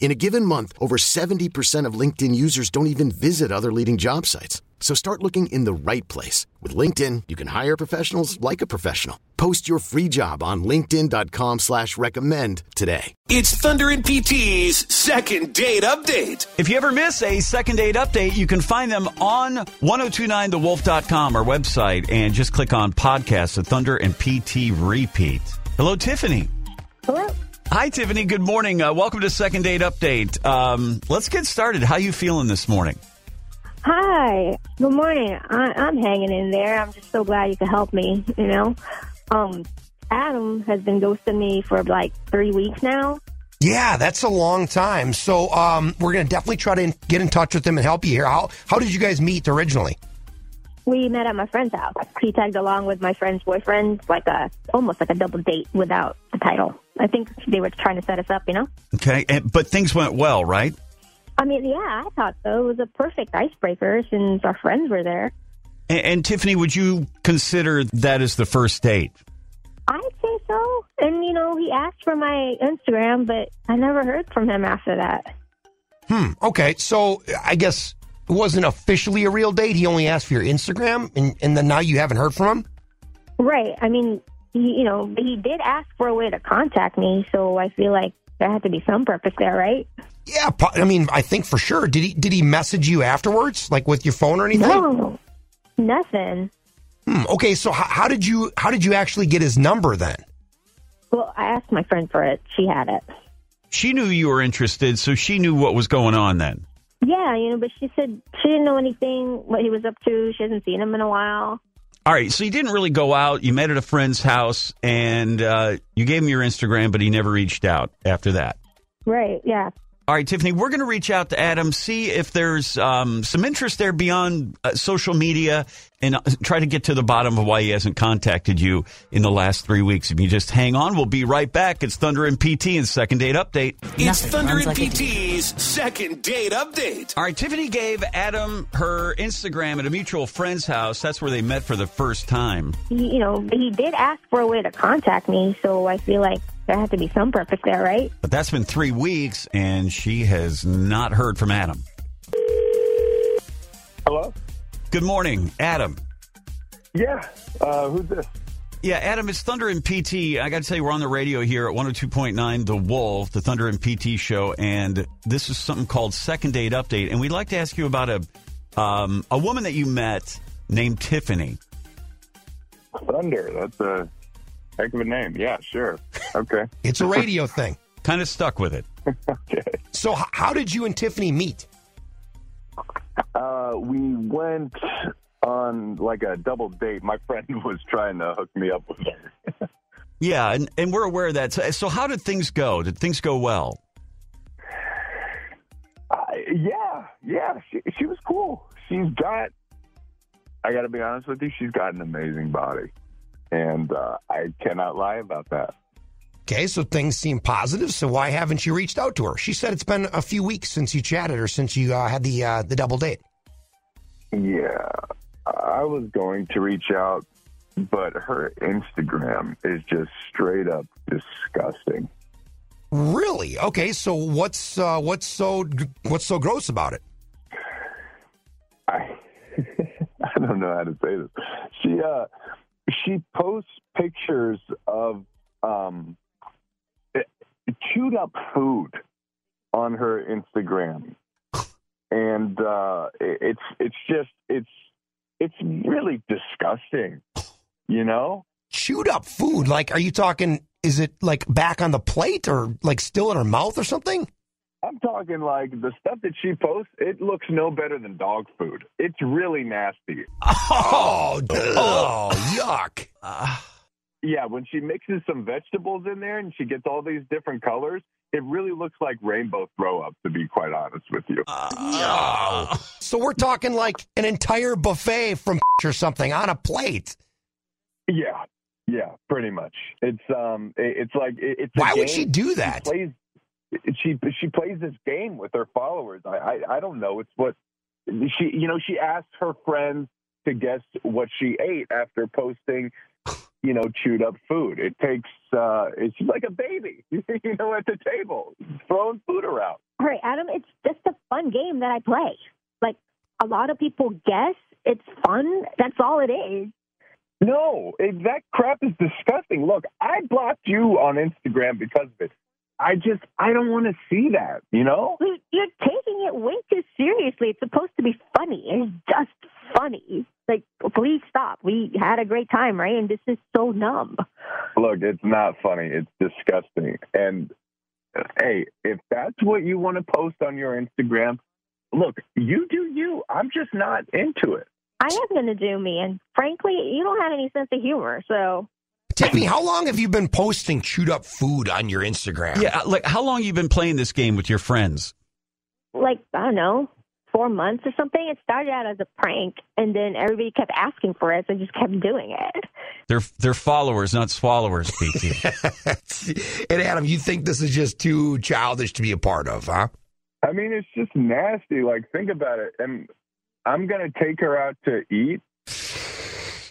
In a given month, over 70% of LinkedIn users don't even visit other leading job sites. So start looking in the right place. With LinkedIn, you can hire professionals like a professional. Post your free job on linkedin.com slash recommend today. It's Thunder and PT's second date update. If you ever miss a second date update, you can find them on 1029thewolf.com, our website, and just click on podcasts, the Thunder and PT repeat. Hello, Tiffany. Hello. Hi, Tiffany. Good morning. Uh, welcome to Second Date Update. Um, let's get started. How are you feeling this morning? Hi. Good morning. I, I'm hanging in there. I'm just so glad you could help me. You know, um, Adam has been ghosting me for like three weeks now. Yeah, that's a long time. So um, we're going to definitely try to get in touch with him and help you here. How how did you guys meet originally? We met at my friend's house. He tagged along with my friend's boyfriend, like a almost like a double date without the title. I think they were trying to set us up. You know. Okay, and, but things went well, right? I mean, yeah, I thought so. It was a perfect icebreaker since our friends were there. And, and Tiffany, would you consider that as the first date? I'd say so. And, you know, he asked for my Instagram, but I never heard from him after that. Hmm. Okay. So I guess it wasn't officially a real date. He only asked for your Instagram, and, and then now you haven't heard from him? Right. I mean, he, you know, he did ask for a way to contact me, so I feel like there had to be some purpose there, right? Yeah. I mean, I think for sure. Did he did he message you afterwards, like with your phone or anything? No, nothing. Hmm. Okay. So how, how did you how did you actually get his number then? Well, I asked my friend for it. She had it. She knew you were interested, so she knew what was going on then. Yeah, you know, but she said she didn't know anything, what he was up to. She hasn't seen him in a while. All right, so you didn't really go out. You met at a friend's house, and uh, you gave him your Instagram, but he never reached out after that. Right, yeah. All right, Tiffany, we're going to reach out to Adam, see if there's um, some interest there beyond uh, social media, and uh, try to get to the bottom of why he hasn't contacted you in the last three weeks. If you just hang on, we'll be right back. It's Thunder and PT and Second Date Update. It's Nothing Thunder and like PT's second date update. All right, Tiffany gave Adam her Instagram at a mutual friend's house. That's where they met for the first time. He, you know, he did ask for a way to contact me, so I feel like there had to be some purpose there, right? But that's been three weeks, and she has not heard from Adam. Hello? Good morning, Adam. Yeah. Uh, who's this? Yeah, Adam, it's Thunder and PT. I got to tell you, we're on the radio here at 102.9 The Wolf, the Thunder and PT show, and this is something called Second Date Update. And we'd like to ask you about a um, a woman that you met named Tiffany. Thunder. That's a heck of a name. Yeah, sure. Okay. It's a radio thing. Kind of stuck with it. okay. So h- how did you and Tiffany meet? Uh, we went on like a double date. My friend was trying to hook me up with her. Yeah, and, and we're aware of that. So, so how did things go? Did things go well? Uh, yeah, yeah. She, she was cool. She's got, I got to be honest with you, she's got an amazing body. And uh, I cannot lie about that. Okay, so things seem positive. So why haven't you reached out to her? She said it's been a few weeks since you chatted or since you uh, had the uh, the double date. Yeah, I was going to reach out, but her Instagram is just straight up disgusting. Really? Okay, so what's uh, what's so what's so gross about it? I I don't know how to say this. She uh she posts pictures of um chewed up food on her Instagram. And uh it's it's just it's it's really disgusting. You know? chewed up food. Like, are you talking? Is it like back on the plate or like still in her mouth or something? I'm talking like the stuff that she posts. It looks no better than dog food. It's really nasty. Oh, oh, yuck! Yeah, when she mixes some vegetables in there and she gets all these different colors, it really looks like rainbow throw up. To be quite honest with you. No. So we're talking like an entire buffet from or something on a plate. Yeah, yeah, pretty much. It's um, it's like it- it's. a Why would she do that? She plays, she she plays this game with her followers. I, I I don't know. It's what she you know she asks her friends to guess what she ate after posting. You know, chewed up food. It takes. uh It's like a baby. You know, at the table, throwing food around. All right, Adam, it's just a fun game that I play. Like a lot of people guess it's fun. That's all it is. No, it, that crap is disgusting. Look, I blocked you on Instagram because of it. I just, I don't want to see that, you know? You- You're taking it way too seriously. It's supposed to be funny. It's just funny. Like, please stop. We had a great time, right? And this is so numb. Look, it's not funny. It's disgusting. And hey, if that's what you want to post on your Instagram, look, you do you. I'm just not into it. I am going to do me, and frankly, you don't have any sense of humor. So, Tiffany, how long have you been posting chewed up food on your Instagram? Yeah, like how long you been playing this game with your friends? like, I don't know, four months or something. It started out as a prank, and then everybody kept asking for it, so I just kept doing it. They're they're followers, not swallowers, PT. and Adam, you think this is just too childish to be a part of, huh? I mean, it's just nasty. Like, think about it. And I'm going to take her out to eat.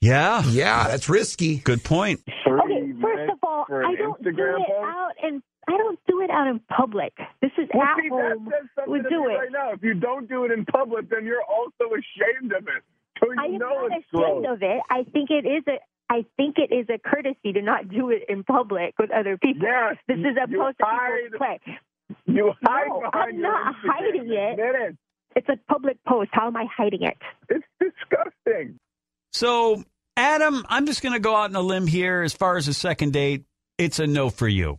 yeah, Yeah, that's risky. good point. Okay, first of all, I don't do Instagram it post. out, and I don't do it out in public. This is Well, at see, that home. says We do it right now. If you don't do it in public, then you're also ashamed of it. So you I am not it's ashamed gross. of it. I think it is a. I think it is a courtesy to not do it in public with other people. Yes, This is a you post that hide- people play. You hide No, I'm not Instagram. hiding it. It. It's a public post. How am I hiding it? It's disgusting. So, Adam, I'm just going to go out on a limb here. As far as a second date, it's a no for you.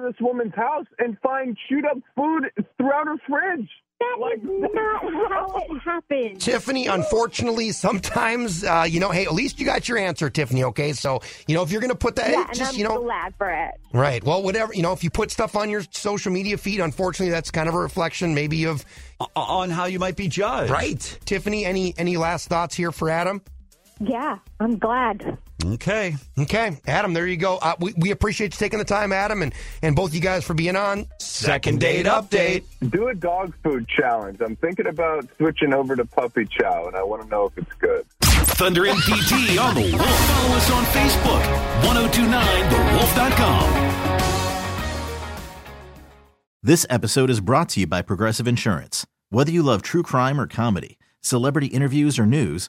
I'm going to this woman's house and find chewed up food throughout her fridge. That Like- is not how it happened. Tiffany, unfortunately, sometimes, uh, you know, hey, at least you got your answer, Tiffany, okay? So, you know, if you're going to put that, Yeah, and just, I'm you know, glad for it. right. Well, whatever, you know, if you put stuff on your social media feed, unfortunately, that's kind of a reflection maybe of, O- On how you might be judged. right. Tiffany, any, any last thoughts here for Adam? Yeah, I'm glad. Okay. Okay, Adam, there you go. Uh, we, we appreciate you taking the time, Adam, and, and both you guys for being on. Second date update. Do a dog food challenge. I'm thinking about switching over to puppy chow, and I want to know if it's good. Thunder and PT on the Wolf. Follow us on Facebook. 1029thewolf.com. This episode is brought to you by Progressive Insurance. Whether you love true crime or comedy, celebrity interviews or news,